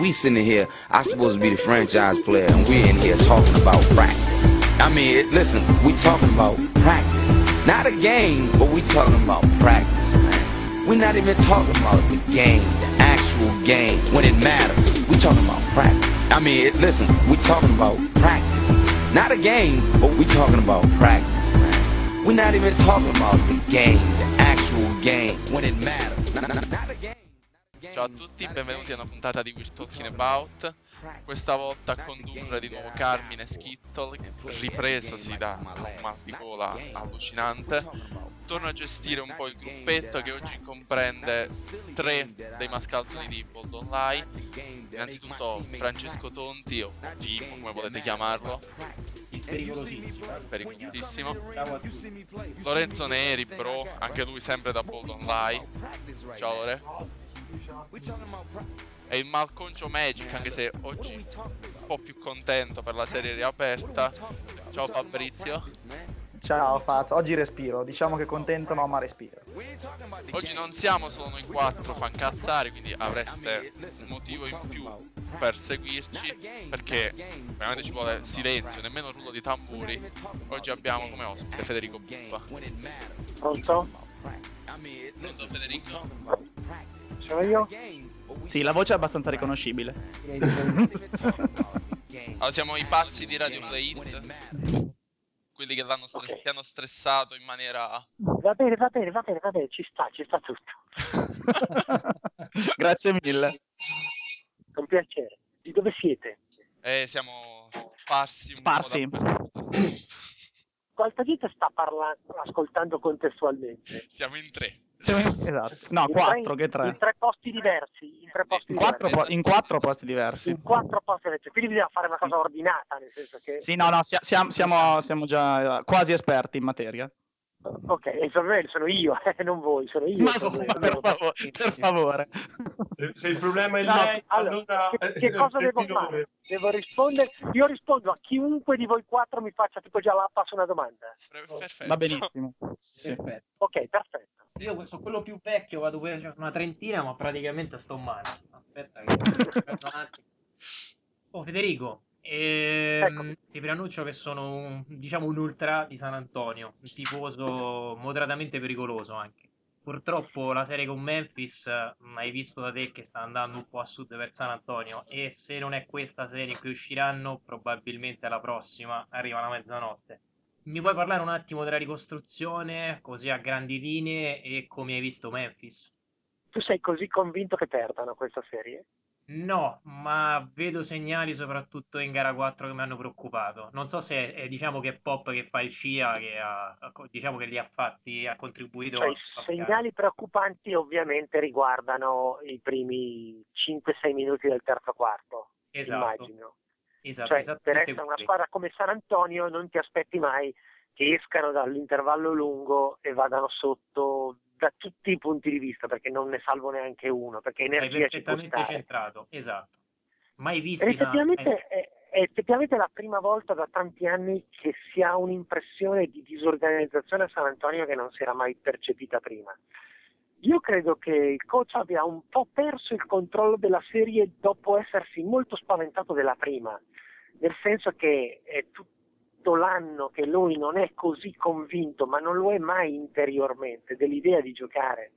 We sitting here, I supposed to be the franchise player, and we're in here talking about practice. I mean, it, listen, we talking about practice. Not a game, but we talking about practice, man. We're not even talking about the game, the actual game, when it matters. We talking about practice. I mean, it, listen, we talking about practice. Not a game, but we talking about practice, man. We're not even talking about the game, the actual game, when it matters. Not, not, not. Ciao a tutti, benvenuti a una puntata di We're Talking About. Questa volta a condurre di nuovo Carmine Skittle, ripresosi da un mal di gola allucinante. Torno a gestire un po' il gruppetto che oggi comprende tre dei mascalzoni di Bold Online. Innanzitutto Francesco Tonti, o Timo come volete chiamarlo. pericolosissimo. Pericolosissimo. Lorenzo Neri, bro, anche lui sempre da Bold Online. Ciao Lore. E il malconcio Magic, anche se oggi un po' più contento per la serie riaperta. Ciao Fabrizio. Ciao Faz, oggi respiro, diciamo che contento no ma respiro. Oggi non siamo solo noi quattro fancazzari, quindi avreste un motivo in più per seguirci, perché veramente ci vuole silenzio, nemmeno rullo di tamburi. Oggi abbiamo come ospite Federico Buffa. Pronto? Pronto Federico? Sono io? Sì, la voce è abbastanza riconoscibile. Allora, siamo i pazzi di Radio Play It, quelli che, l'hanno stre- Ok. che hanno stressato in maniera... Va bene, va bene, va bene, va bene, ci sta, ci sta tutto. Grazie mille. Con piacere. Di dove siete? e siamo sparsi un Sparsi. Quanta gente sta parlando, ascoltando contestualmente? Siamo in tre. Siamo- Esatto. No, In quattro tre- che tre. In tre posti diversi. In tre posti In quattro, diversi. po- in quattro posti diversi. In quattro posti diversi. Quindi bisogna fare una Sì. cosa ordinata, nel senso che... Sì, no, no, sia- siamo, siamo- siamo già eh, quasi esperti in materia. Ok, e il problema sono io, eh, non voi, sono io. Ma il so- problema. per, favore, per favore. Se, se il problema è No, lei, allora, che, che eh, cosa devo fare? Devo rispondere? Io rispondo a chiunque di voi quattro mi faccia tipo già la passo una domanda. Perfetto. Va benissimo. Sì. Perfetto. Ok, perfetto. Io sono quello più vecchio, vado c'è una trentina, ma praticamente sto male. Aspetta che aspetta un attimo. Oh, Federico, ehm, Eccomi. ti preannuncio che sono un, diciamo un ultra di San Antonio, un tifoso moderatamente pericoloso anche. Purtroppo la serie con Memphis, eh, hai visto da te che sta andando un po' a sud per San Antonio e se non è questa serie in cui usciranno, probabilmente la prossima arriva la mezzanotte. Mi puoi parlare un attimo della ricostruzione, così a grandi linee, e come hai visto Memphis? Tu sei così convinto che perdano questa serie? No, ma vedo segnali soprattutto in gara 4 che mi hanno preoccupato. Non so se è, diciamo che è Pop che fa il CIA, che ha, diciamo che li ha fatti, ha contribuito Cioè, a segnali preoccupanti ovviamente riguardano i primi 5-6 minuti del terzo quarto, Esatto, immagino. esatto, Cioè, per essere una squadra come San Antonio non ti aspetti mai che escano dall'intervallo lungo e vadano sotto da tutti i punti di vista, perché non ne salvo neanche uno, perché energia può perfettamente centrato, esatto. Mai Ed visti da... effettivamente è, è effettivamente la prima volta da tanti anni che si ha un'impressione di disorganizzazione a San Antonio che non si era mai percepita prima. Io credo che il coach abbia un po' perso il controllo della serie dopo essersi molto spaventato della prima, nel senso che è tutto l'anno che lui non è così convinto, ma non lo è mai interiormente, dell'idea di giocare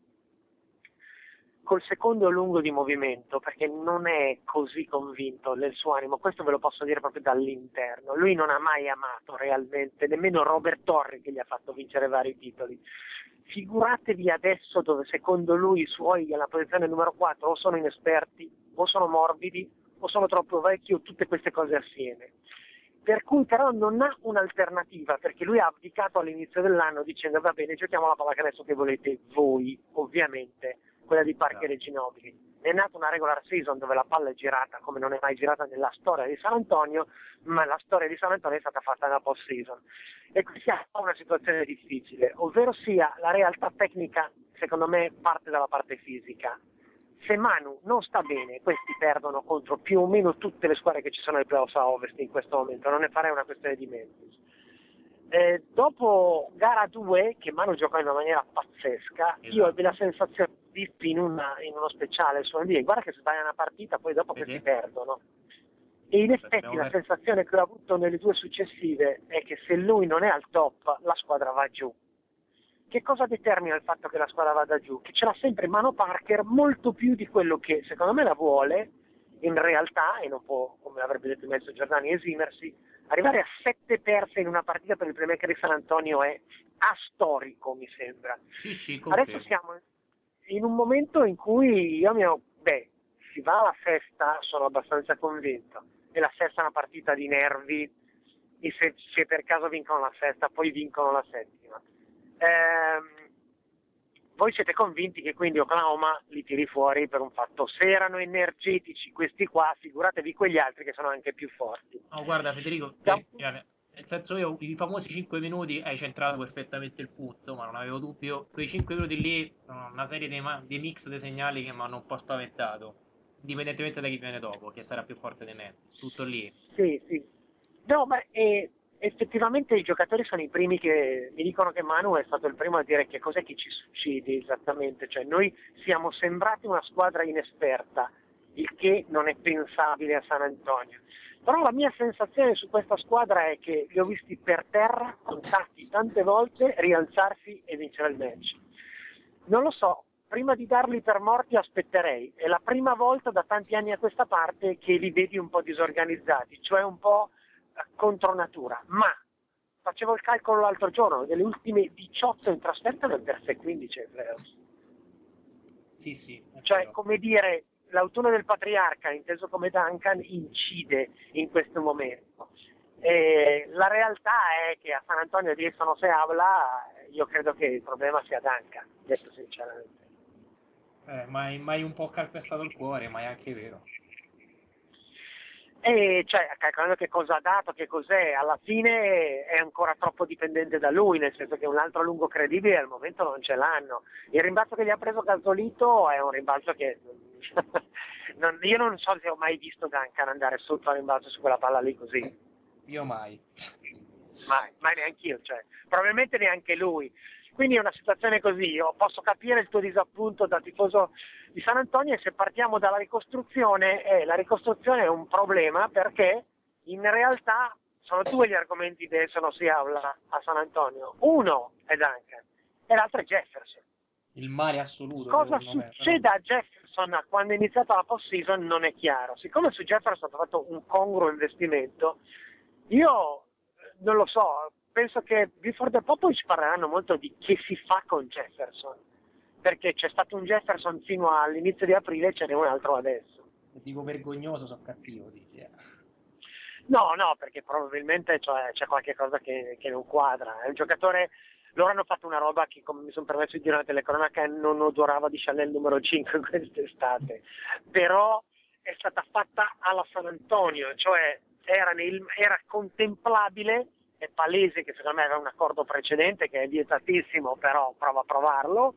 col secondo lungo di movimento perché non è così convinto nel suo animo, questo ve lo posso dire proprio dall'interno. Lui non ha mai amato realmente nemmeno Robert Torri che gli ha fatto vincere vari titoli. Figuratevi adesso dove secondo lui i suoi alla posizione numero 4 o sono inesperti, o sono morbidi, o sono troppo vecchi, o tutte queste cose assieme. Per cui però non ha un'alternativa, perché lui ha abdicato all'inizio dell'anno dicendo va bene, giochiamo la pallacanestro che volete voi, ovviamente, quella di Parker e Ginobili. È nata una regular season dove la palla è girata come non è mai girata nella storia di San Antonio, ma la storia di San Antonio è stata fatta nella post season. E qui siamo in una situazione difficile, ovvero sia la realtà tecnica, secondo me, parte dalla parte fisica. Se Manu non sta bene, questi perdono contro più o meno tutte le squadre che ci sono nei playoff a Ovest in questo momento, non ne farei una questione di Memphis. eh, dopo gara 2, che Manu giocò in una maniera pazzesca, io Esatto. ebbi la sensazione di in, una- in uno speciale su NBA, guarda che sbaglia una partita, poi dopo che Vedi? si perdono. E in effetti la sensazione che ho avuto nelle due successive è che se lui non è al top, la squadra va giù. Che cosa determina il fatto che la squadra vada giù? Che ce l'ha sempre Mano Parker molto più di quello che secondo me la vuole in realtà, e non può, come avrebbe detto il maestro Giordani, esimersi, arrivare a sette perse in una partita per il playmaker di San Antonio è astorico, mi sembra. Sì, sì, Adesso siamo in un momento in cui io mi ho, beh, si va alla sesta, sono abbastanza convinto, e la sesta è una partita di nervi, e se, se per caso vincono la sesta, poi vincono la settima. Ehm, voi siete convinti che quindi Oklahoma li tiri fuori per un fatto, se erano energetici questi qua, figuratevi quegli altri che sono anche più forti. No, guarda Federico, Da- eh, guarda, nel senso io i famosi 5 minuti hai centrato perfettamente il punto, ma non avevo dubbio. Quei 5 minuti lì sono una serie di, ma- di mix dei segnali che mi hanno un po' spaventato, indipendentemente da chi viene dopo, che sarà più forte di me. Tutto lì. Sì, sì. No, ma eh, effettivamente i giocatori sono i primi che mi dicono che Manu è stato il primo a dire che cos'è che ci succede esattamente. Cioè, noi siamo sembrati una squadra inesperta, il che non è pensabile a San Antonio. Però la mia sensazione su questa squadra è che li ho visti per terra, contatti tante volte, rialzarsi e vincere il match. Non lo so, prima di darli per morti aspetterei. È la prima volta da tanti anni a questa parte che li vedi un po' disorganizzati, cioè un po' contro natura. Ma facevo il calcolo l'altro giorno, delle ultime 18 in trasferta ne ho perse 15 ai playoffs. Sì, sì. Cioè, vero. come dire, l'autunno del patriarca, inteso come Duncan, incide in questo momento. E la realtà è che a San Antonio di esso non si habla, io credo che il problema sia Duncan, detto sinceramente. Eh, mai, mai un po' calpestato il cuore, ma è anche vero. E cioè, calcolando che cosa ha dato, che cos'è, alla fine è ancora troppo dipendente da lui, nel senso che un altro lungo credibile al momento non ce l'hanno. Il rimbalzo che gli ha preso Gasolito è un rimbalzo che non- io non so se ho mai visto Duncan andare sotto a rimbalzo su quella palla lì così. Io mai. mai, mai neanche io, cioè, probabilmente neanche lui. Quindi è una situazione così, io posso capire il tuo disappunto da tifoso di San Antonio e se partiamo dalla ricostruzione, eh, la ricostruzione è un problema perché in realtà sono due gli argomenti di non si habla a San Antonio. Uno è Duncan e l'altro è Jefferson. Il male assoluto. Cosa succede a Jefferson quando è iniziata la post-season non è chiaro. Siccome su Jefferson è stato fatto un congruo investimento, io eh, non lo so, penso che Buford e Popovic parleranno molto di che si fa con Jefferson, perché c'è stato un Jefferson fino all'inizio di aprile e ce n'è un altro adesso. dico vergognoso, sono cattivo. Dici, eh. No, no, perché probabilmente cioè, c'è qualche cosa che, che non quadra. È un giocatore, loro hanno fatto una roba che, come mi sono permesso di dire nella telecronaca, non odorava di Chanel numero 5 quest'estate. Però è stata fatta alla San Antonio, cioè era, nel- era contemplabile, è palese che secondo me aveva un accordo precedente che è vietatissimo, però prova a provarlo.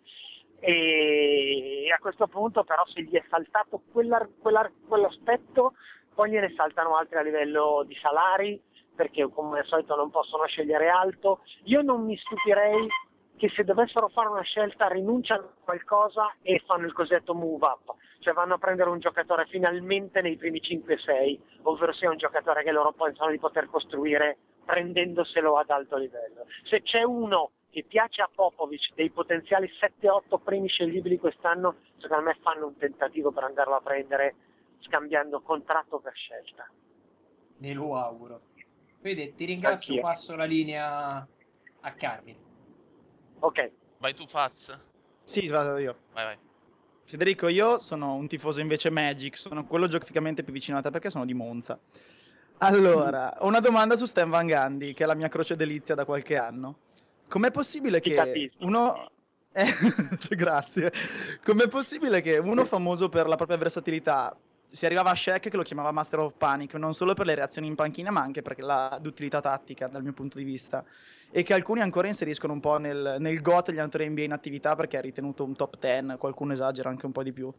E a questo punto però se gli è saltato quella- quella- quell'aspetto poi gliene saltano altri a livello di salari perché come al solito non possono scegliere alto. Io non mi stupirei che se dovessero fare una scelta rinunciano a qualcosa e fanno il cosiddetto move up, cioè vanno a prendere un giocatore finalmente nei primi 5-6, ovvero sia un giocatore che loro pensano di poter costruire prendendoselo ad alto livello. Se c'è uno che piace a Popovic dei potenziali 7-8 primi sceglibili quest'anno, secondo me fanno un tentativo per andarlo a prendere scambiando contratto per scelta. Me lo auguro. Vede, ti ringrazio, Anch'io. passo la linea a Carmine. Ok, Vai tu, Faz. Sì, vado io. Vai, vai. Federico, io sono un tifoso invece Magic, sono quello geograficamente più vicino a te perché sono di Monza. Allora, ho una domanda su Stan Van Gundy, che è la mia croce delizia da qualche anno. Com'è possibile Ti che capisco. uno... Eh, grazie. Com'è possibile che uno famoso per la propria versatilità si arrivava a Shaq che lo chiamava Master of Panic, non solo per le reazioni in panchina, ma anche per la d'utilità tattica, dal mio punto di vista. E che alcuni ancora inseriscono un po' nel, nel GOT degli allenatori NBA in attività perché è ritenuto un top 10, qualcuno esagera anche un po' di più.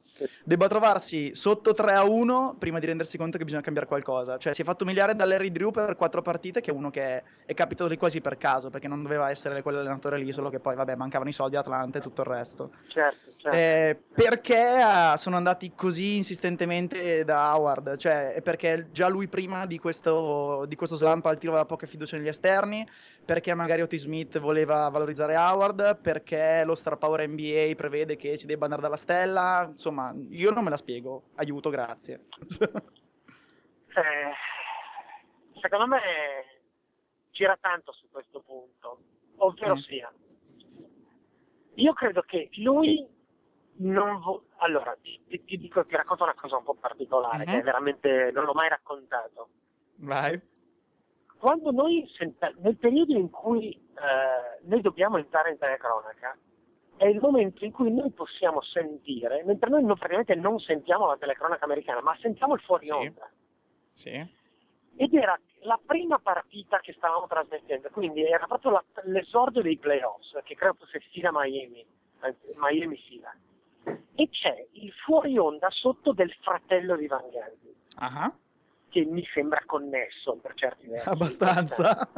Debba trovarsi sotto 3 a 1 prima di rendersi conto che bisogna cambiare qualcosa. Cioè si è fatto umiliare da Larry Drew per quattro partite che è uno che è, è capitato lì quasi per caso perché non doveva essere quell'allenatore lì, solo che poi vabbè mancavano i soldi a Atlanta e tutto il resto. Certo, certo. Eh, perché ah, sono andati così insistentemente da Howard? Cioè, è perché già lui prima di questo, di questo slump al tiro aveva poca fiducia negli esterni? Perché magari Otis Smith voleva valorizzare Howard? Perché lo Star Power NBA prevede che si debba andare dalla stella? Insomma, io non me la spiego. Aiuto, grazie. Eh, secondo me gira tanto su questo punto, ovvero Mm. sia, io credo che lui non vo- allora ti, ti- dico ti racconto una cosa un po' particolare Mhm. che veramente non l'ho mai raccontato. Vai. Quando noi senta- nel periodo in cui eh, noi dobbiamo entrare in telecronaca è il momento in cui noi possiamo sentire, mentre noi praticamente non sentiamo la telecronaca americana, ma sentiamo il fuori Sì. onda. Sì. ed era la prima partita che stavamo trasmettendo, quindi era proprio la- l'esordio dei playoffs, che credo fosse Sila Miami, Miami Sila. E c'è il fuori onda sotto del fratello di Van Gundy, Ah, che mi sembra connesso per certi versi. abbastanza.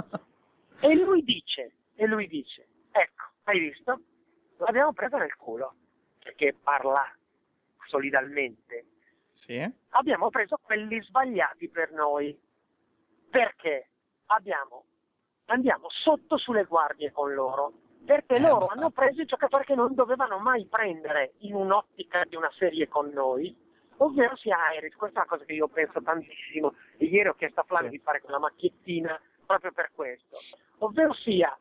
E lui dice, e lui dice, ecco, hai visto? L'abbiamo presa nel culo, perché parla solidalmente. sì. abbiamo preso quelli sbagliati per noi. Perché abbiamo, andiamo sotto sulle guardie con loro. Perché Eh, loro abbastanza. hanno preso i giocatori che non dovevano mai prendere in un'ottica di una serie con noi, ovvero sia Iris. Questa è una cosa che io penso tantissimo. E ieri ho chiesto a Flavio Sì. di fare quella macchiettina proprio per questo. Ovvero sia,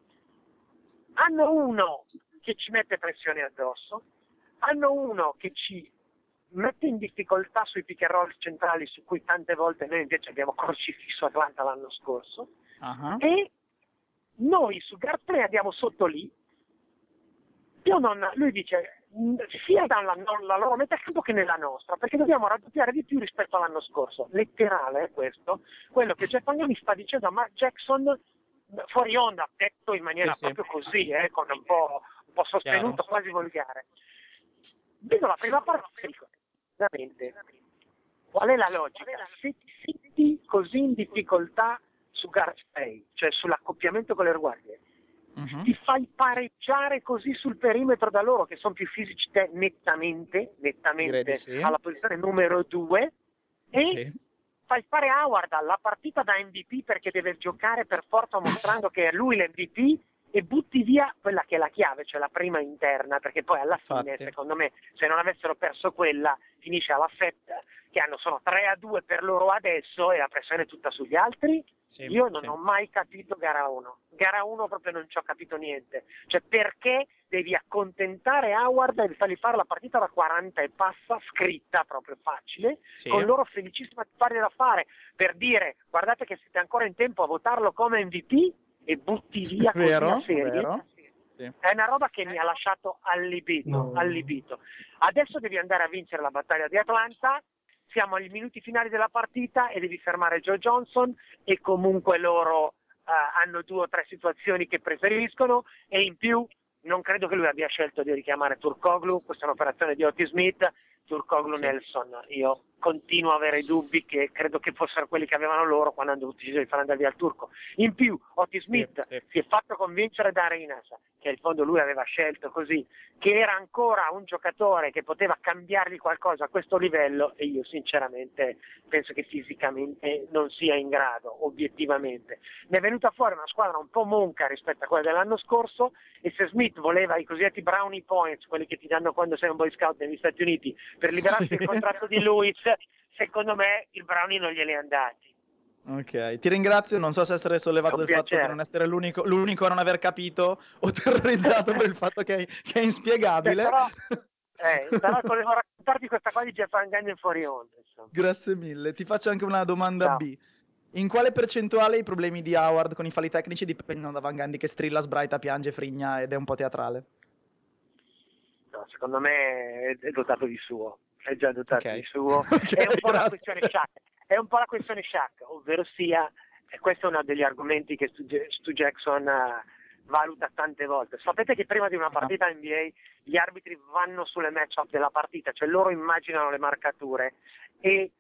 hanno uno che ci mette pressione addosso, hanno uno che ci mette in difficoltà sui pick and roll centrali su cui tante volte noi invece abbiamo crocifisso Atlanta l'anno scorso Ah, e noi su guard play andiamo sotto lì io non, lui dice sia dalla la loro metà campo che nella nostra perché dobbiamo raddoppiare di più rispetto all'anno scorso. Letterale è questo. Quello che Jeff Gundy sta dicendo a Mark Jackson fuori onda detto in maniera Sì, sì. proprio così eh, con un po', un po' sostenuto Chiaro. quasi volgare. Vedo la prima parte e dico veramente. Qual è la logica? Se ti senti così in difficoltà su guard play cioè sull'accoppiamento con le guardie mhm. ti fai pareggiare così sul perimetro da loro che sono più fisici te nettamente, nettamente sì. alla posizione numero due e Sì. fai fare Howard alla partita da MVP perché deve giocare per forza mostrando che è lui l'MVP e butti via quella che è la chiave, cioè la prima interna, perché poi alla fine, Infatti. secondo me, se non avessero perso quella, finisce alla fetta, che hanno, sono 3 a 2 per loro adesso e la pressione è tutta sugli altri. Sì, Io non sì. ho mai capito gara 1. Gara 1 proprio non ci ho capito niente. Cioè perché devi accontentare Howard e fargli fare la partita da 40 e passa, scritta proprio facile, Sì. con loro felicissima di fargli da fare, per dire guardate che siete ancora in tempo a votarlo come MVP e butti via così Vero, la serie. vero. Sì. È una roba che mi ha lasciato allibito, No. allibito. Adesso devi andare a vincere la battaglia di Atlanta, siamo agli minuti finali della partita e devi fermare Joe Johnson e comunque loro eh, hanno due o tre situazioni che preferiscono e in più non credo che lui abbia scelto di richiamare Turkoglu, questa è un'operazione di Otis Smith, Turkoglu Sì. Nelson, io continuo a avere dubbi che credo che fossero quelli che avevano loro quando hanno deciso di far andare via il turco. In più Otis Sì, Smith sì. si è fatto convincere da Arenas, che in fondo lui aveva scelto così, che era ancora un giocatore che poteva cambiargli qualcosa a questo livello e io sinceramente penso che fisicamente non sia in grado, obiettivamente. Ne è venuta fuori una squadra un po' monca rispetto a quella dell'anno scorso e se Smith voleva i cosiddetti brownie points, quelli che ti danno quando sei un boy scout negli Stati Uniti, per liberarsi Sì. del contratto di Lewis, secondo me il brownie non glieli è andati. Ok, ti ringrazio. Non so se essere sollevato È del fatto di non essere l'unico, l'unico a non aver capito o terrorizzato per il fatto che, che è inspiegabile. Beh, però, eh, però volevo raccontarti questa qua di Jeff Van Gundy fuori onda. Grazie mille. Ti faccio anche una domanda Ciao. B. In quale percentuale i problemi di Howard con i falli tecnici dipendono da Van Gundy che strilla, sbraita, piange, frigna ed è un po' teatrale? Secondo me è è dotato di suo, è già dotato Ok. di suo. Ok, è un po' la questione Shaq, è un po' la questione Shaq, ovvero sia, e questo è uno degli argomenti che Stu, Stu Jackson eh, valuta tante volte. Sapete che prima di una partita NBA gli arbitri vanno sulle match-up della partita, cioè loro immaginano le marcature e eh,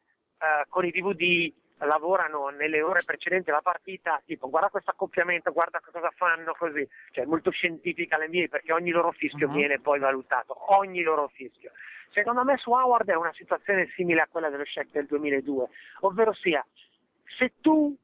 con i DVD lavorano nelle ore precedenti alla partita, tipo guarda questo accoppiamento, guarda cosa fanno così, cioè molto scientifica l'NBA perché ogni loro fischio uh-huh. viene poi valutato, ogni loro fischio. Secondo me su Howard è una situazione simile a quella dello Shaq del 2002, ovvero sia se tu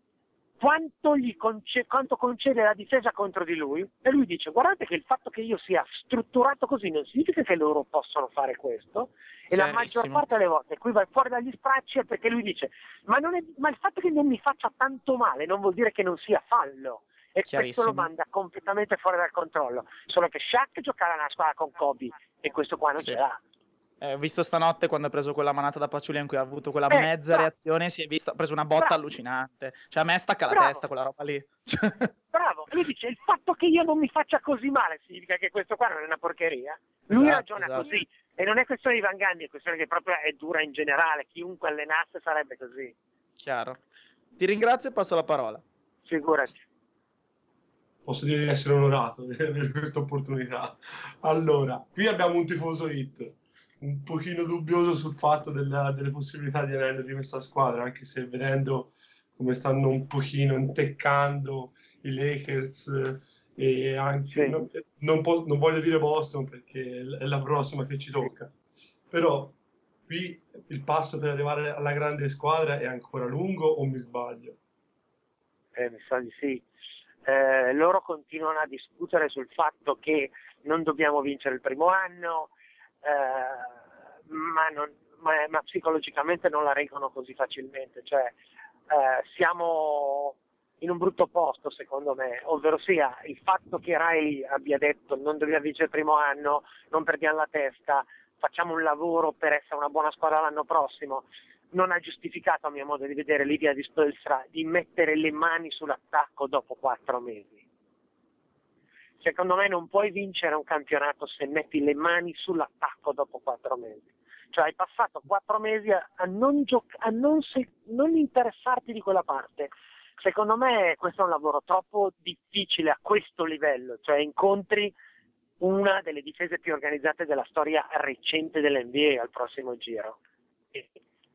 quanto, gli conce- quanto concede la difesa contro di lui e lui dice guardate che il fatto che io sia strutturato così non significa che loro possono fare questo. E la maggior parte delle volte qui vai fuori dagli stracci è perché lui dice ma, è, ma, il fatto che non mi faccia tanto male non vuol dire che non sia fallo. E questo lo manda completamente fuori dal controllo. Solo che Shaq giocava nella squadra con Kobe e questo qua non sì. ce l'ha eh, ho visto stanotte quando ha preso quella manata da Paciuli in cui ha avuto quella eh, mezza bravo. reazione, si è visto, ha preso una botta bravo. allucinante. Cioè a me stacca bravo. la testa quella roba lì. bravo, lui dice il fatto che io non mi faccia così male significa che questo qua non è una porcheria. Lui esatto, ragiona esatto. così e non è questione di Van Gandhi, è questione che proprio è dura in generale, chiunque allenasse sarebbe così. Chiaro. Ti ringrazio e passo la parola. Figurati posso dire di essere onorato di avere questa opportunità. Allora, qui abbiamo un tifoso hit un pochino dubbioso sul fatto della, delle possibilità di anello di questa squadra, anche se vedendo come stanno un pochino inteccando i Lakers e anche, sì. non, non, po- non, voglio dire Boston perché è la prossima che ci tocca, però qui il passo per arrivare alla grande squadra è ancora lungo o mi sbaglio? Eh, mi sa di sì. Eh, loro continuano a discutere sul fatto che non dobbiamo vincere il primo anno, eh, ma, non, ma, ma, psicologicamente non la reggono così facilmente. Cioè, eh, siamo in un brutto posto secondo me, ovvero sia il fatto che Rai abbia detto non dobbiamo vincere il primo anno, non perdiamo la testa, facciamo un lavoro per essere una buona squadra l'anno prossimo, non ha giustificato a mio modo di vedere l'idea di Spolstra di mettere le mani sull'attacco dopo quattro mesi secondo me non puoi vincere un campionato se metti le mani sull'attacco dopo quattro mesi. Cioè hai passato quattro mesi a, a, non, gioc- a non, se- non interessarti di quella parte. Secondo me questo è un lavoro troppo difficile a questo livello, cioè incontri una delle difese più organizzate della storia recente dell'NBA al prossimo giro.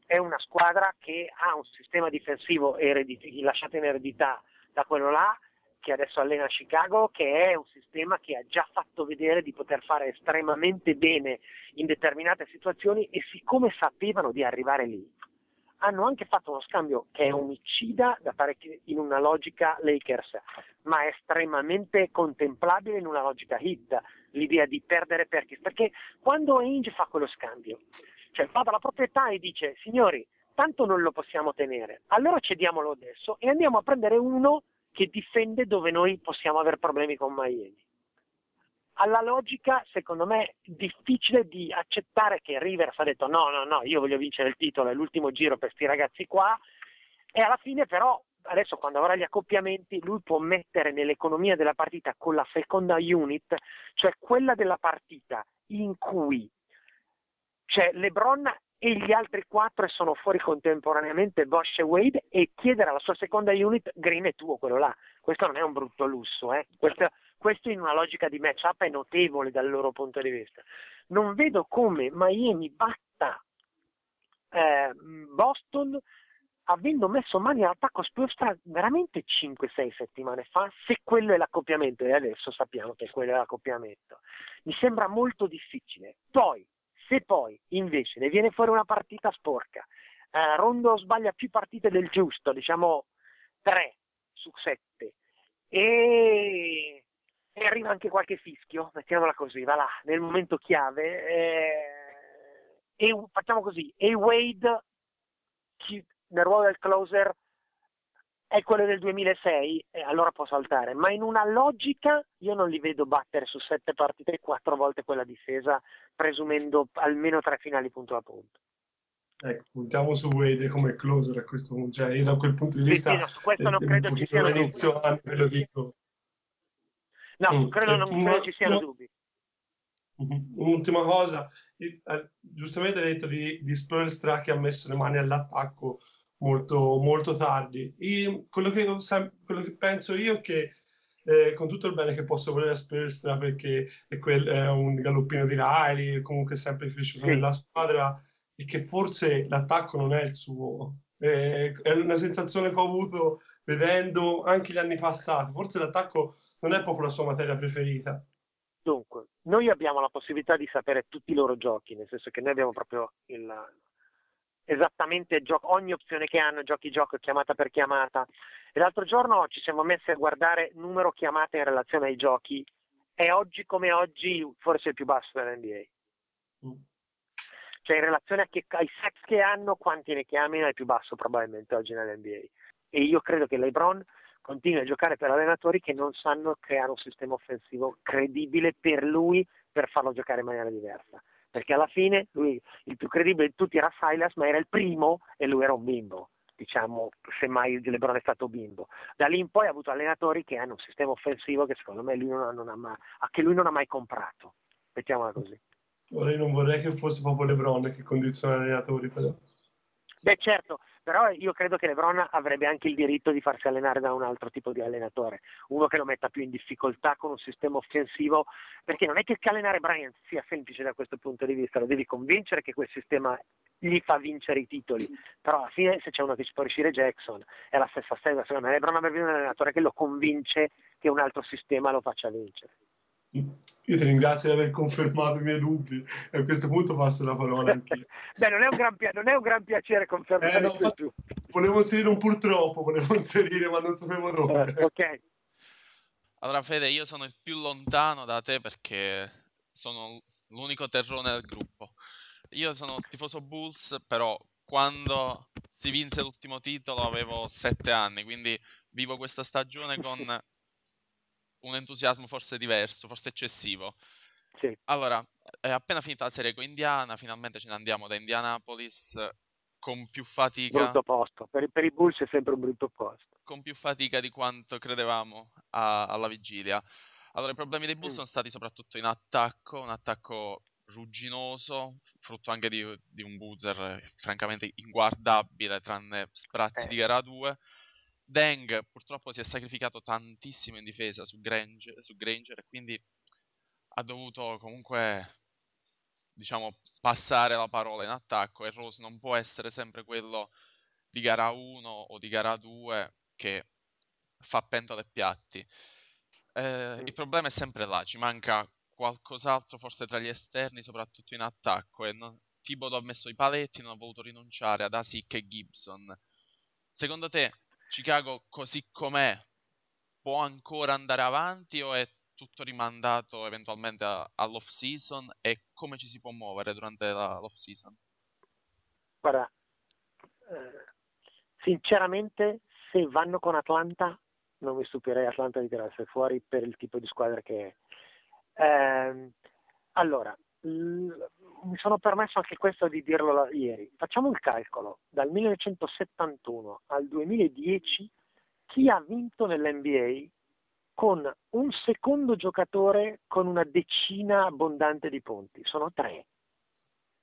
È una squadra che ha un sistema difensivo eredit- lasciato in eredità da quello là che adesso allena Chicago, che è un sistema che ha già fatto vedere di poter fare estremamente bene in determinate situazioni e siccome sapevano di arrivare lì, hanno anche fatto uno scambio che è omicida in una logica Lakers, ma è estremamente contemplabile in una logica hit, l'idea di perdere Perkins, perché quando Ainge fa quello scambio, cioè fa dalla proprietà e dice signori, tanto non lo possiamo tenere, allora cediamolo adesso e andiamo a prendere uno che difende dove noi possiamo avere problemi con Miami. Alla logica, secondo me, difficile di accettare che Rivers ha detto no, no, no, io voglio vincere il titolo, è l'ultimo giro per questi ragazzi qua, e alla fine però, adesso quando avrà gli accoppiamenti, lui può mettere nell'economia della partita con la seconda unit, cioè quella della partita in cui c'è LeBron e gli altri quattro sono fuori contemporaneamente Bosch e Wade e chiedere alla sua seconda unit Green è tuo quello là questo non è un brutto lusso eh? questo, questo, in una logica di match up è notevole dal loro punto di vista non vedo come Miami batta eh, Boston avendo messo mani all'attacco Spolstra veramente 5-6 settimane fa, se quello è l'accoppiamento, e adesso sappiamo che quello è l'accoppiamento, mi sembra molto difficile. Poi, se poi invece ne viene fuori una partita sporca, eh, Rondo sbaglia più partite del giusto, diciamo 3 su 7, e, e arriva anche qualche fischio, mettiamola così, va là, nel momento chiave, eh, e facciamo così, e Wade nel ruolo del closer è quello del 2006, eh, allora può saltare, ma in una logica io non li vedo battere su sette partite quattro volte quella difesa, presumendo almeno tre finali punto a punto. Ecco, puntiamo su Wade come closer a questo punto, cioè io da quel punto di vista sì, sì, no, questo non credo ci siano inizio anno ve lo dico. No, mm, credo, non credo ci siano dubbi. Mhm. Un'ultima cosa, eh, giustamente hai detto di, di Spolstra che ha messo le mani all'attacco molto, molto tardi. Io, quello, che, quello, che, penso io è che eh, con tutto il bene che posso volere a Spurstra perché è, quel, è, un galoppino di Riley, comunque sempre cresciuto sì. nella squadra e che forse l'attacco non è il suo. Eh, è una sensazione che ho avuto vedendo anche gli anni passati. Forse l'attacco non è proprio la sua materia preferita. Dunque, noi abbiamo la possibilità di sapere tutti i loro giochi, nel senso che noi abbiamo proprio il, esattamente gioco, ogni opzione che hanno, giochi gioco chiamata per chiamata. E l'altro giorno ci siamo messi a guardare numero chiamate in relazione ai giochi e oggi come oggi forse il più basso dell'NBA. Mm. Cioè in relazione che, ai sex che hanno, quanti ne chiamino è il più basso probabilmente oggi nell'NBA. E io credo che LeBron continui a giocare per allenatori che non sanno creare un sistema offensivo credibile per lui per farlo giocare in maniera diversa perché alla fine lui, il più credibile di tutti era Silas, ma era il primo e lui era un bimbo, diciamo, semmai Lebron è stato bimbo. Da lì in poi ha avuto allenatori che hanno un sistema offensivo che secondo me lui non, non ha, mai, che lui non ha mai comprato, mettiamola così. Ora io non vorrei che fosse proprio Lebron che condiziona gli allenatori, però. Beh certo, però io credo che Lebron avrebbe anche il diritto di farsi allenare da un altro tipo di allenatore, uno che lo metta più in difficoltà con un sistema offensivo, perché non è che allenare Bryant sia semplice da questo punto di vista, lo devi convincere che quel sistema gli fa vincere i titoli, però alla fine se c'è uno che ci può riuscire Jackson è la stessa storia, secondo me Lebron avrebbe un allenatore che lo convince che un altro sistema lo faccia vincere. Io ti ringrazio di aver confermato i miei dubbi e a questo punto passo la parola anch'io. Beh, non è un gran, pi- non è un gran piacere confermare eh, no, tuoi Volevo inserire un purtroppo, volevo inserire, ma non sapevo dove. Eh, ok. Allora, Fede, io sono il più lontano da te perché sono l'unico terrone del gruppo. Io sono tifoso Bulls, però quando si vinse l'ultimo titolo avevo sette anni, quindi vivo questa stagione con un entusiasmo forse diverso, forse eccessivo. Sì. Allora, è appena finita la serie con Indiana, finalmente ce ne andiamo da Indianapolis con più fatica. Brutto posto, per, per i Bulls è sempre un brutto posto. Con più fatica di quanto credevamo a, alla vigilia. Allora, i problemi dei Bulls mm. sono stati soprattutto in attacco, un attacco rugginoso, frutto anche di, di un buzzer francamente inguardabile, tranne sprazzi eh. di gara 2 Deng purtroppo si è sacrificato tantissimo in difesa su Granger, su Granger e quindi ha dovuto comunque diciamo passare la parola in attacco e Rose non può essere sempre quello di gara 1 o di gara 2 che fa pentole e piatti. Eh, il problema è sempre là, ci manca qualcos'altro forse tra gli esterni, soprattutto in attacco e non... Thibodeau ha messo i paletti, non ha voluto rinunciare ad Asic e Gibson. Secondo te Chicago così com'è può ancora andare avanti o è tutto rimandato eventualmente all'off season e come ci si può muovere durante la, l'off season? Guarda, eh, sinceramente se vanno con Atlanta non mi stupirei Atlanta di tirarsi fuori per il tipo di squadra che è. Eh, allora, mi sono permesso anche questo di dirlo ieri. Facciamo il calcolo, dal 1971 al 2010 chi ha vinto nell'NBA con un secondo giocatore con una decina abbondante di punti? Sono tre.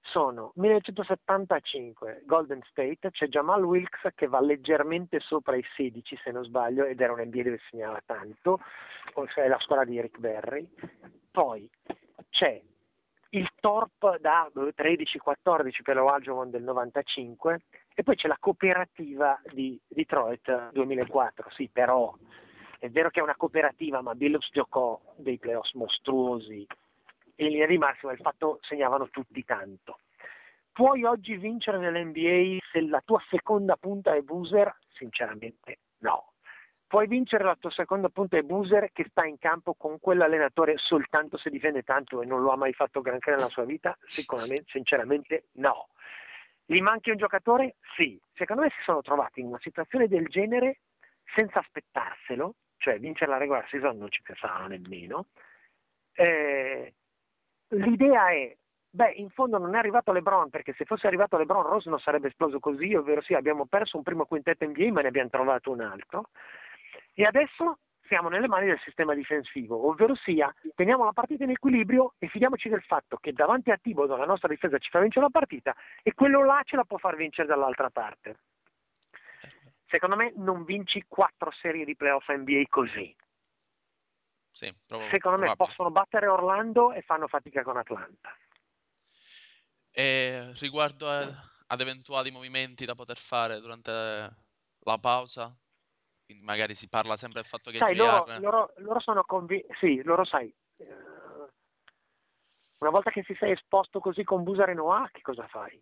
Sono 1975 Golden State, c'è Jamal Wilkes che va leggermente sopra i 16 se non sbaglio ed era un NBA dove segnava tanto, è la squadra di Rick Berry. Poi c'è il Torp da 13-14 per l'Oaljomon del 95 e poi c'è la cooperativa di Detroit 2004, sì però è vero che è una cooperativa ma Billups giocò dei playoffs mostruosi e in linea di massima il fatto segnavano tutti tanto. Puoi oggi vincere nell'NBA se la tua seconda punta è Boozer? Sinceramente no puoi vincere la tua seconda punta è Buser che sta in campo con quell'allenatore soltanto se difende tanto e non lo ha mai fatto granché nella sua vita? Sicuramente, sinceramente no. Gli manchi un giocatore? Sì. Secondo me si sono trovati in una situazione del genere senza aspettarselo, cioè vincere la regular season non ci pensavano nemmeno. Eh, l'idea è Beh, in fondo non è arrivato LeBron, perché se fosse arrivato LeBron Rose non sarebbe esploso così, ovvero sì, abbiamo perso un primo quintetto NBA, ma ne abbiamo trovato un altro. E adesso siamo nelle mani del sistema difensivo, ovvero sia teniamo la partita in equilibrio e fidiamoci del fatto che davanti a Tibodo la nostra difesa ci fa vincere la partita e quello là ce la può far vincere dall'altra parte. Secondo me non vinci quattro serie di playoff NBA così. Sì, provo- Secondo me probabile. possono battere Orlando e fanno fatica con Atlanta. E riguardo a- ad eventuali movimenti da poter fare durante la pausa, quindi magari si parla sempre del fatto che Sai, JR... loro, loro, loro sono convinti, sì, loro sai, eh, una volta che si sei esposto così con Busari Noah, che cosa fai?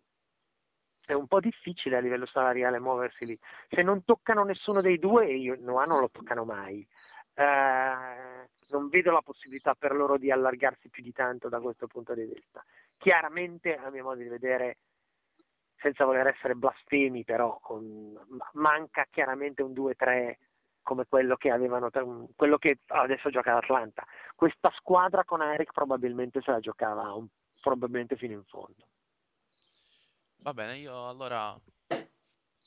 È un po' difficile a livello salariale muoversi lì. Se non toccano nessuno dei due, io Noah non lo toccano mai, eh, non vedo la possibilità per loro di allargarsi più di tanto da questo punto di vista. Chiaramente, a mio modo di vedere, senza voler essere blasfemi, però con- manca chiaramente un 2-3 come quello che avevano quello che adesso gioca l'Atlanta. Questa squadra con Eric probabilmente se la giocava un- probabilmente fino in fondo. Va bene, io allora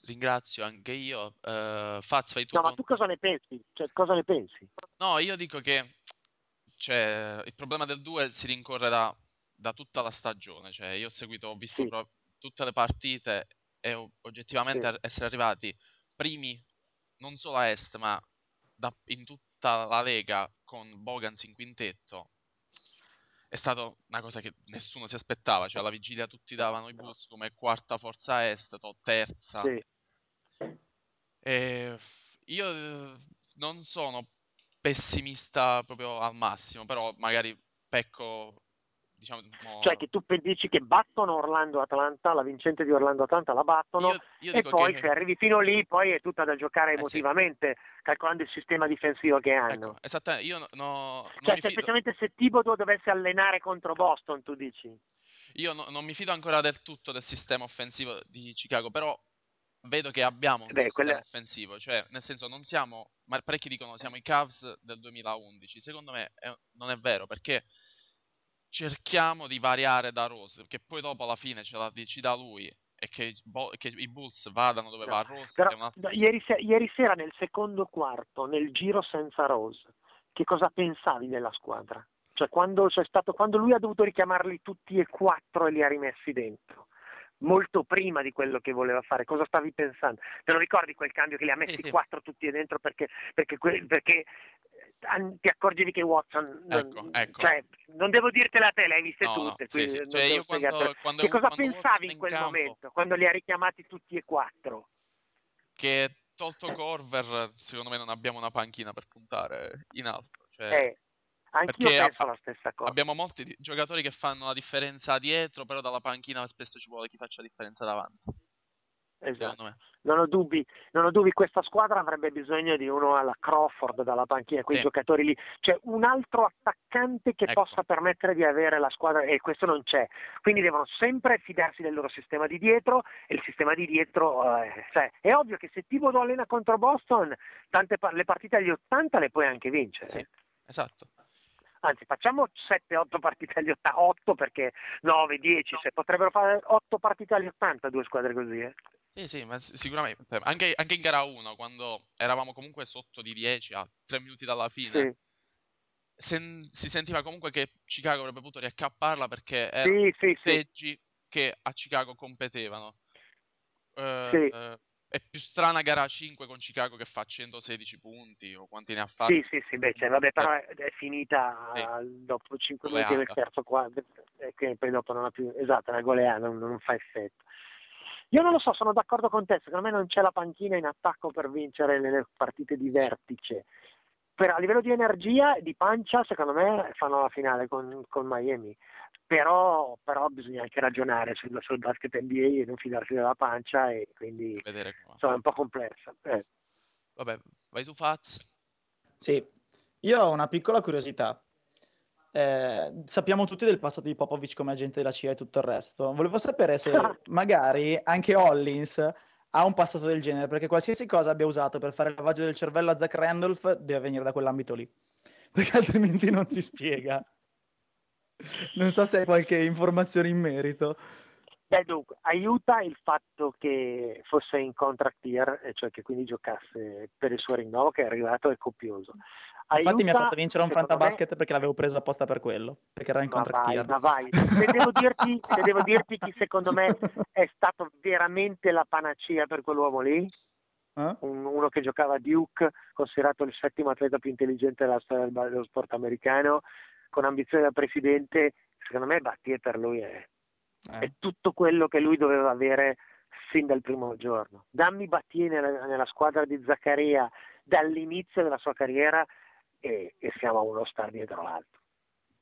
ringrazio anche io. Eh, Faz, fai tu No, ma tu cosa ne pensi? Cioè, cosa ne pensi? No, io dico che cioè, il problema del 2 si rincorre da, da tutta la stagione. Cioè, io ho seguito, ho visto Sì. pro- tutte le partite e oggettivamente Sì. essere arrivati primi non solo a est, ma da- in tutta la Lega con Bogans in quintetto è stata una cosa che nessuno si aspettava. Cioè, alla vigilia tutti davano i Bulls come quarta forza est, o terza. Sì. E io non sono pessimista proprio al massimo, però magari pecco, diciamo, mo- Cioè che tu dici che battono Orlando-Atlanta, la vincente di Orlando-Atlanta la battono io, io e poi che... se arrivi fino lì poi è tutta da giocare Eh sì. emotivamente, calcolando il sistema difensivo che hanno. Ecco, esattamente, io no- no- Cioè, se specialmente se Thibodeau dovesse allenare contro Boston, tu dici? io no- non mi fido ancora del tutto del sistema offensivo di Chicago, però vedo che abbiamo un Beh, sistema quella- offensivo, cioè nel senso non siamo, ma parecchi dicono siamo i Cavs del 2011, secondo me è- non è vero perché cerchiamo di variare da Rose, che poi dopo alla fine ce la decida lui e che, i Bo- che i Bulls vadano dove No, va Rose Però no, ieri, se- ieri sera nel secondo quarto, nel giro senza Rose, che cosa pensavi della squadra? Cioè quando, c'è stato, quando lui ha dovuto richiamarli tutti e quattro e li ha rimessi dentro, molto prima di quello che voleva fare, cosa stavi pensando? Te lo ricordi quel cambio che li ha messi sì. quattro tutti e dentro perché, perché, perché, ti accorgevi che Watson non, Ecco, ecco. cioè, non devo dirtele a te, le hai viste No, no, tutte sì, quindi sì. non Cioè, quando- quando- che cosa pensavi in quel campo- momento quando li ha richiamati tutti e quattro? che tolto Corver secondo me non abbiamo una panchina per puntare in alto cioè, Eh, anch'io penso a- la stessa cosa. abbiamo molti giocatori che fanno la differenza dietro però dalla panchina spesso ci vuole chi faccia la differenza davanti Esatto. Non ho dubbi, non ho dubbi, questa squadra avrebbe bisogno di uno alla Crawford dalla panchina, quei Sì. giocatori lì, cioè un altro attaccante che Ecco. possa permettere di avere la squadra e questo non c'è. Quindi devono sempre fidarsi del loro sistema di dietro e il sistema di dietro eh, cioè, è ovvio che se Thibodeau allena contro Boston, tante le partite agli 80 le puoi anche vincere. sì esatto Anzi, facciamo 7-8 partite agli 80, 8 perché 9, 10, se potrebbero fare 8 partite agli 80 due squadre così, eh. sì sì ma sicuramente anche, anche in gara 1 quando eravamo comunque sotto di 10 a 3 minuti dalla fine Sì. sen- si sentiva comunque che Chicago avrebbe potuto riaccapparla perché erano Sì, sì, sì. punteggi che a Chicago competevano. Eh, Sì. eh, è più strana gara 5 con Chicago che fa 116 punti o quanti ne ha fatti. Sì, sì, sì, beh, cioè, vabbè, però è, è finita Sì. dopo 5 Goleata. minuti del terzo quarto, e che poi dopo non ha più, esatto, la goleata non, non fa effetto. Io non lo so, sono d'accordo con te, secondo me non c'è la panchina in attacco per vincere nelle partite di vertice. Per, a livello di energia e di pancia, secondo me fanno la finale con, con Miami. Però, però bisogna anche ragionare sul, sul basket NBA e non fidarsi della pancia e quindi insomma è un po' complessa. Eh. Vabbè, vai su Faz. Sì, io ho una piccola curiosità. Eh, sappiamo tutti del passato di Popovic come agente della CIA e tutto il resto. Volevo sapere se magari anche Hollins ha un passato del genere, perché qualsiasi cosa abbia usato per fare il lavaggio del cervello a Zach Randolph deve venire da quell'ambito lì, perché altrimenti non si spiega. Non so se hai qualche informazione in merito. Beh, dunque, aiuta il fatto che fosse in contract year, cioè che quindi giocasse per il suo rinnovo che è arrivato e copioso. Infatti mi ha Aiuta, fatto vincere un secondo me- fantabasket perché l'avevo preso apposta per quello, perché era in contract year. ma vai. Se devo, dirti, se devo dirti chi secondo me è stato veramente la panacea per quell'uomo lì, eh? Un, uno che giocava a Duke, considerato il settimo atleta più intelligente della storia dello sport americano, con ambizione da presidente, secondo me Battier per lui è, eh. è tutto quello che lui doveva avere sin dal primo giorno. Dammi Battier nella, nella squadra di Zaccaria dall'inizio della sua carriera e, e siamo a uno star dietro l'altro.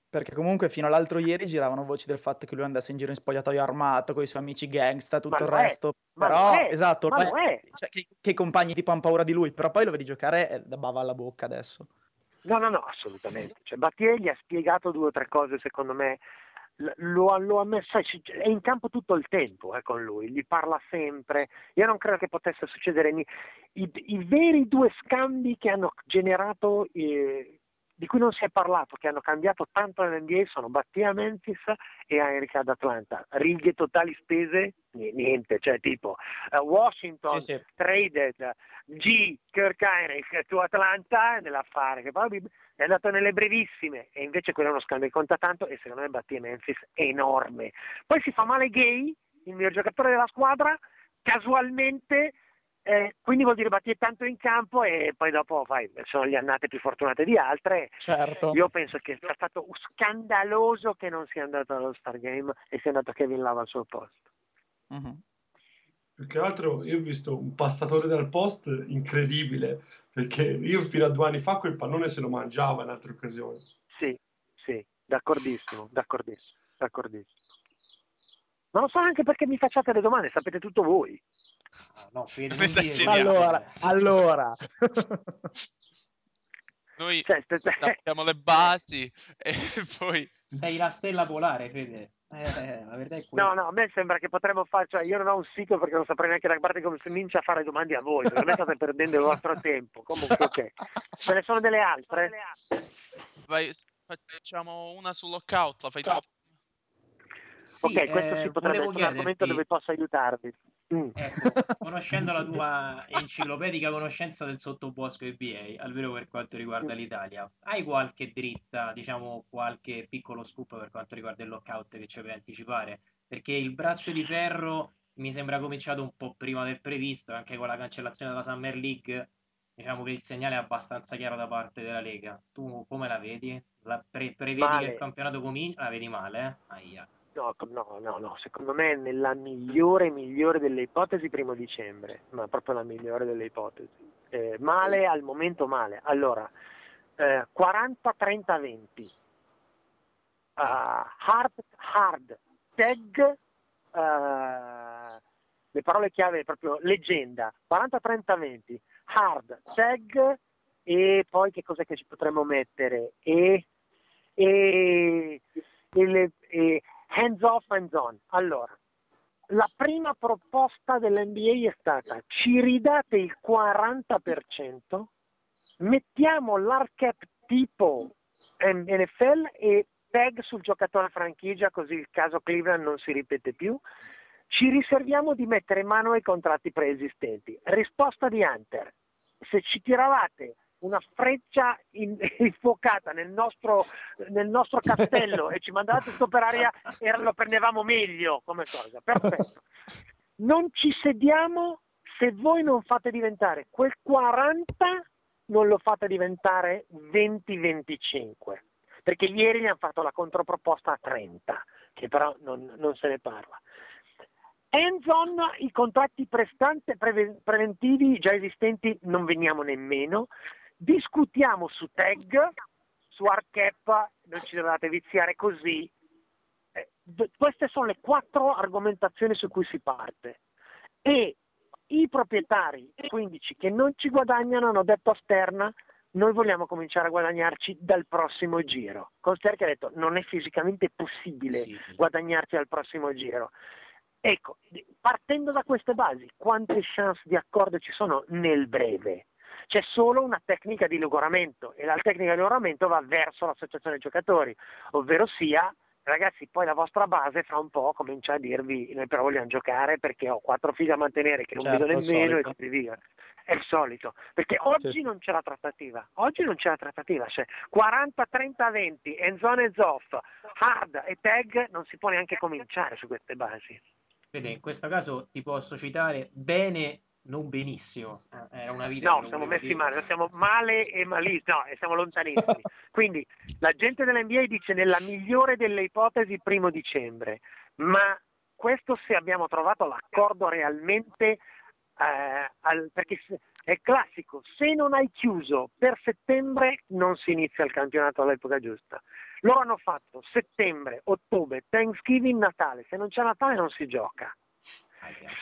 Perché comunque fino all'altro ieri giravano voci del fatto che lui andasse in giro in spogliatoio armato con i suoi amici gangsta, tutto il resto. Ma però, è, esatto, ma ormai, cioè, che, che, i compagni tipo hanno paura di lui, però poi lo vedi giocare e da bava alla bocca adesso. No, no, no, assolutamente. Cioè, Battier gli ha spiegato due o tre cose, secondo me, lo, lo ha messo, è in campo tutto il tempo eh, con lui, gli parla sempre. Io non credo che potesse succedere. I, i, veri due scambi che hanno generato, eh, di cui non si è parlato, che hanno cambiato tanto nell'NBA sono Battia Memphis e Erika ad Atlanta. Righe totali spese? Niente, cioè tipo uh, Washington sì, sì. traded G Kirk Heinrich to Atlanta nell'affare che poi è andato nelle brevissime e invece quello è uno scambio che conta tanto e secondo me Battia Memphis è enorme. Poi si fa male Gay, il mio giocatore della squadra, casualmente eh, quindi vuol dire battire tanto in campo e poi dopo fai, sono le annate più fortunate di altre. Certo. Io penso che sia stato scandaloso che non sia andato allo Star Game e sia andato Kevin Lava al suo posto. Uh-huh. Più che altro io ho visto un passatore dal post incredibile, perché io fino a due anni fa quel pallone se lo mangiava in altre occasioni. Sì, sì, d'accordissimo, d'accordissimo, d'accordissimo. Non lo so anche perché mi facciate le domande, sapete tutto voi. No, Fede, allora, allora. Noi cioè, sappiamo le basi e poi... Sei la stella polare, Fede. Eh, la verità è no, no, a me sembra che potremmo fare, cioè io non ho un sito perché non saprei neanche da parte come si comincia a fare domande a voi, perché me state perdendo il vostro tempo. Comunque, ok. Ce ne sono delle altre? Vai, facciamo una su lockout, la fai tu. Sì, ok, questo eh, si potrebbe essere un argomento dove posso aiutarvi. Mm. Ecco, conoscendo la tua enciclopedica conoscenza del sottobosco NBA, almeno per quanto riguarda mm. l'Italia, hai qualche dritta, diciamo qualche piccolo scoop per quanto riguarda il lockout che ci puoi anticipare? Perché il braccio di ferro mi sembra cominciato un po' prima del previsto, anche con la cancellazione della Summer League, diciamo che il segnale è abbastanza chiaro da parte della Lega. Tu come la vedi? La pre- prevedi male. che il campionato comincia? La vedi male, eh? Aia. No, no, no, no, secondo me nella migliore, migliore delle ipotesi primo dicembre, ma proprio la migliore delle ipotesi. Eh, male al momento male. Allora, eh, 40-30-20. Uh, hard, hard, tag, uh, le parole chiave proprio leggenda, 40-30-20, hard, tag e poi che cos'è che ci potremmo mettere? E, e, e, e hands off, hands on. Allora, la prima proposta dell'NBA è stata ci ridate il 40%, mettiamo l'ARCAP tipo NFL e tag sul giocatore franchigia così il caso Cleveland non si ripete più. Ci riserviamo di mettere mano ai contratti preesistenti. Risposta di Hunter. Se ci tiravate una freccia in, infuocata nel nostro, nel nostro castello e ci mandate tutto per aria e lo prendevamo meglio come cosa. Perfetto. Non ci sediamo se voi non fate diventare quel 40, non lo fate diventare 20-25. Perché ieri gli hanno fatto la controproposta a 30, che però non, non se ne parla. Hands-on, i contratti prestante, pre- preventivi già esistenti non veniamo nemmeno discutiamo su tag, su hard non ci dovevate viziare così. Eh, queste sono le quattro argomentazioni su cui si parte. E i proprietari 15 che non ci guadagnano hanno detto a Sterna noi vogliamo cominciare a guadagnarci dal prossimo giro. Con Ster che ha detto non è fisicamente possibile sì, sì. guadagnarci al prossimo giro. Ecco, partendo da queste basi, quante chance di accordo ci sono nel breve? C'è solo una tecnica di logoramento e la tecnica di logoramento va verso l'associazione giocatori, ovvero sia ragazzi poi la vostra base fra un po' comincia a dirvi noi però vogliamo giocare perché ho quattro figli a mantenere che non certo, vedo nemmeno e così via è il solito perché oggi sì, non c'è la trattativa oggi non c'è la trattativa cioè 40 30 20 end zone e off hard e tag non si può neanche cominciare su queste basi. Vede, in questo caso ti posso citare bene non benissimo. Eh, Era una vita No, siamo messi male, siamo male e malissimo, no, e siamo lontanissimi. Quindi la gente dell'NBA dice nella migliore delle ipotesi primo dicembre, ma questo se abbiamo trovato l'accordo realmente, eh, al- perché è classico, se non hai chiuso per settembre non si inizia il campionato all'epoca giusta. Loro hanno fatto settembre, ottobre, Thanksgiving, Natale, se non c'è Natale non si gioca.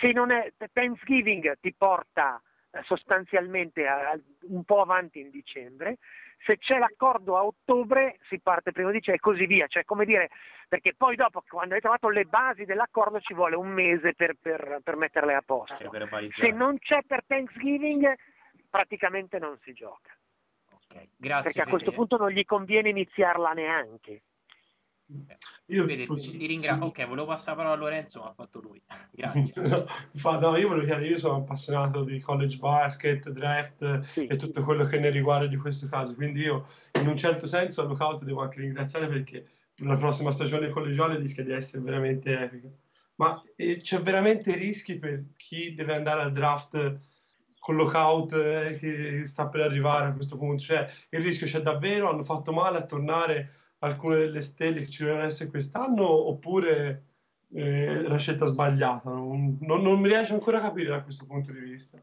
Se non è Thanksgiving ti porta eh, sostanzialmente a- a- un po' avanti in dicembre, se c'è l'accordo a ottobre si parte prima di dicembre e così via, cioè come dire, perché poi dopo quando hai trovato le basi dell'accordo ci vuole un mese per, per- per metterle a posto. Se non c'è per Thanksgiving praticamente non si gioca, Ok, Grazie. perché a questo punto non gli conviene iniziarla neanche. Io Fede, posso- ti ringrazio. Ok, volevo passare la parola a Lorenzo, ma ha fatto lui. Grazie. No, fa- no, io volevo io sono appassionato di college basket, draft Sì. e tutto quello che ne riguarda di questo caso, quindi io in un certo senso a Lookout devo anche ringraziare perché la prossima stagione collegiale rischia di essere veramente epica. Ma eh, c'è veramente rischi per chi deve andare al draft con Lookout eh, che sta per arrivare a questo punto? Cioè, il rischio c'è davvero? Hanno fatto male a tornare alcune delle stelle che ci dovevano essere quest'anno oppure eh, è la scelta sbagliata? Non, non- non mi riesce ancora a capire da questo punto di vista.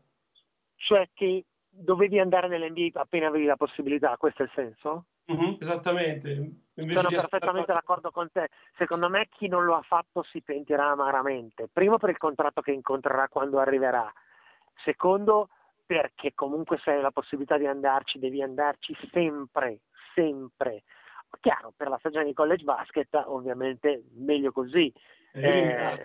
Cioè che dovevi andare nell'NBA appena avevi la possibilità, questo è il senso? Mhm, esattamente. Invece Sono perfettamente d'accordo con te. Secondo me chi non lo ha fatto si pentirà amaramente. Primo per il contratto che incontrerà quando arriverà. Secondo perché comunque se hai la possibilità di andarci devi andarci sempre, sempre. Chiaro, per la stagione di college basket ovviamente meglio così. Eh.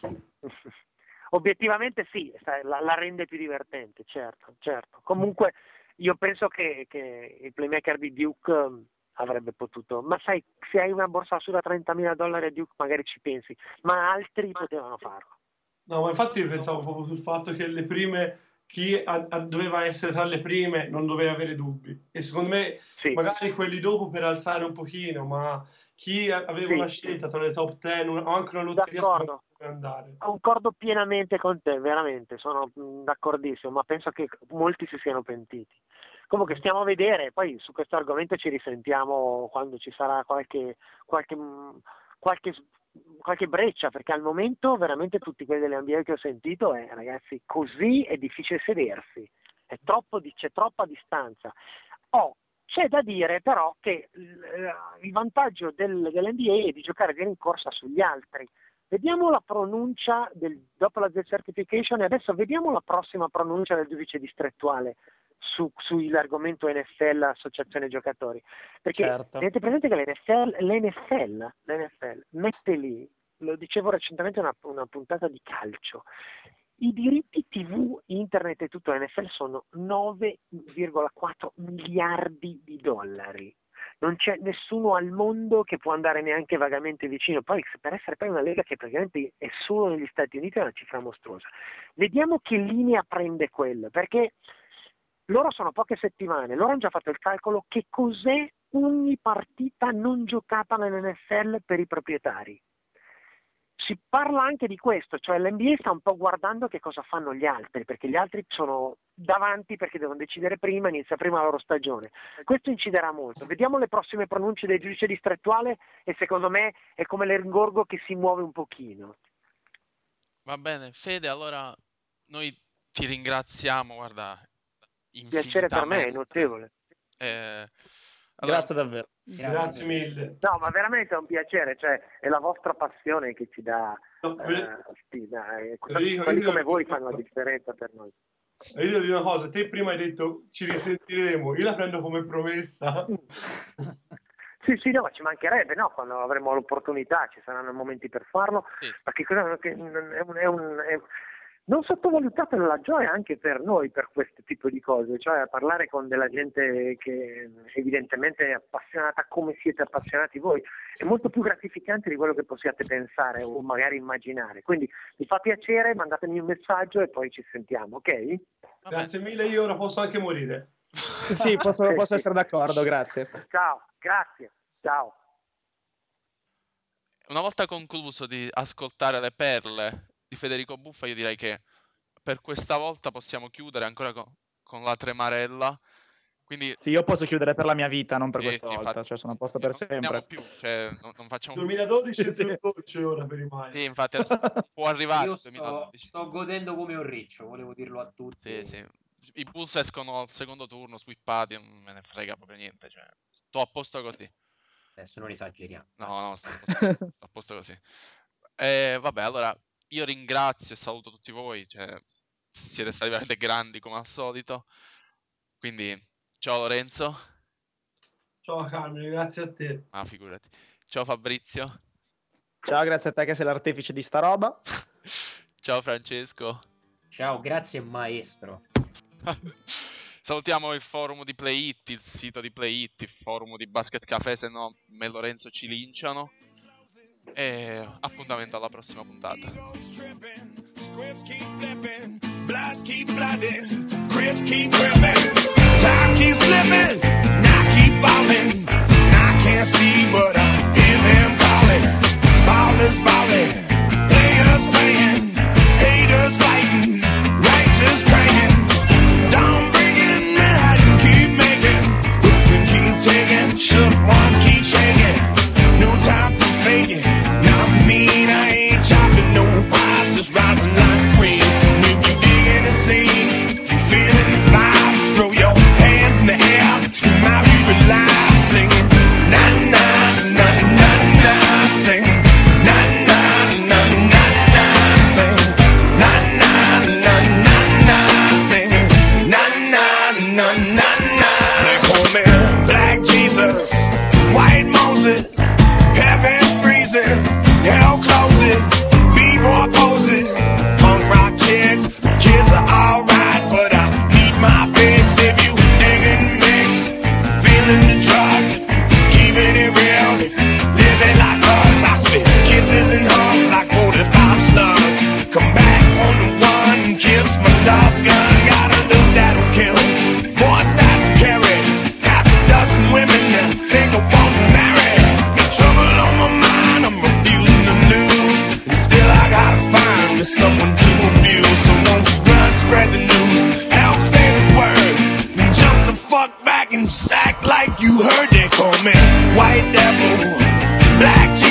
Obiettivamente sì, la, la rende più divertente, certo, certo. Comunque io penso che, che il playmaker di Duke eh, avrebbe potuto, ma sai, se hai una borsa su da 30.000 dollari a Duke magari ci pensi, ma altri potevano farlo. No, ma infatti io pensavo proprio sul fatto che le prime, chi a- a- doveva essere tra le prime non doveva avere dubbi. E secondo me, Sì. magari quelli dopo per alzare un pochino, ma chi aveva Sì. una scelta tra le top 10 o anche una lotteria D'accordo. andare. Concordo pienamente con te, veramente, sono mh, d'accordissimo, ma penso che molti si siano pentiti. Comunque stiamo a vedere, poi su questo argomento ci risentiamo quando ci sarà qualche, qualche, mh, qualche, qualche breccia, perché al momento veramente tutti quelli delle NBA che ho sentito, eh, ragazzi, così è difficile sedersi, è troppo, c'è troppa distanza. Oh, c'è da dire però che eh, il vantaggio del, dell'NBA è di giocare di rincorsa sugli altri. Vediamo la pronuncia del, dopo la decertification e adesso vediamo la prossima pronuncia del giudice distrettuale su, sull'argomento NFL, associazione giocatori. Perché Certo. tenete presente che l'NFL, l'NFL, l'NFL mette lì, lo dicevo recentemente in una, una puntata di calcio, i diritti TV, internet e tutto l'NFL sono 9,4 miliardi di dollari. Non c'è nessuno al mondo che può andare neanche vagamente vicino. Poi per essere poi una lega che praticamente è solo negli Stati Uniti è una cifra mostruosa. Vediamo che linea prende quello, perché loro sono poche settimane, loro hanno già fatto il calcolo che cos'è ogni partita non giocata nell'NFL per i proprietari. Si parla anche di questo, cioè l'NBA sta un po' guardando che cosa fanno gli altri, perché gli altri sono davanti perché devono decidere prima, inizia prima la loro stagione. Questo inciderà molto. Vediamo le prossime pronunce del giudice distrettuale e secondo me è come l'ergorgo che si muove un pochino. Va bene, Fede, allora noi ti ringraziamo, guarda, Piacere per me, è notevole. Eh, allora, Grazie davvero. Grazie mille. No, ma veramente è un piacere, cioè è la vostra passione che ci dà No, eh, stima, e Federico, quelli io- come voi fanno la differenza per noi. Io devo dire una cosa, te prima hai detto ci risentiremo, io la prendo come promessa. Sì, sì, no, ma ci mancherebbe, no, quando avremo l'opportunità, ci saranno momenti per farlo, sì, ma che cosa che non- è un, è un- è- non sottovalutate la gioia anche per noi per questo tipo di cose, cioè parlare con della gente che evidentemente è appassionata come siete appassionati voi, è molto più gratificante di quello che possiate pensare o magari immaginare. Quindi mi fa piacere, mandatemi un messaggio e poi ci sentiamo, ok? Grazie mille, io ora posso anche morire. Sì, posso, Sì, posso sì. essere d'accordo, grazie. Ciao, grazie, ciao. Una volta concluso di ascoltare le perle di Federico Buffa io direi che per questa volta possiamo chiudere ancora con, con la tremarella. Quindi... Sì, io posso chiudere per la mia vita, non per sì, questa sì, volta, infatti, cioè sono a posto per sempre. Più, cioè, non, non facciamo 2012 più. è più veloce ora per i Maia. Sì, infatti può arrivare. Io sto, sto, godendo come un riccio, volevo dirlo a tutti. Sì, sì. I Bulls escono al secondo turno, swippati, non me ne frega proprio niente. Cioè, sto a posto così. Adesso non esageriamo. No, no, sto a posto, sto a posto così. Eh, vabbè, allora io ringrazio e saluto tutti voi, cioè, siete stati veramente grandi come al solito. Quindi, ciao Lorenzo. Ciao Carmine, grazie a te. Ah, figurati. Ciao Fabrizio. Ciao, grazie a te che sei l'artefice di sta roba. ciao Francesco. Ciao, grazie maestro. Salutiamo il forum di Play It, il sito di Play It, il forum di Basket Café, se no me e Lorenzo ci linciano. é, a fundamental à próxima puntada. Ballin', ballin', on me. White devil, black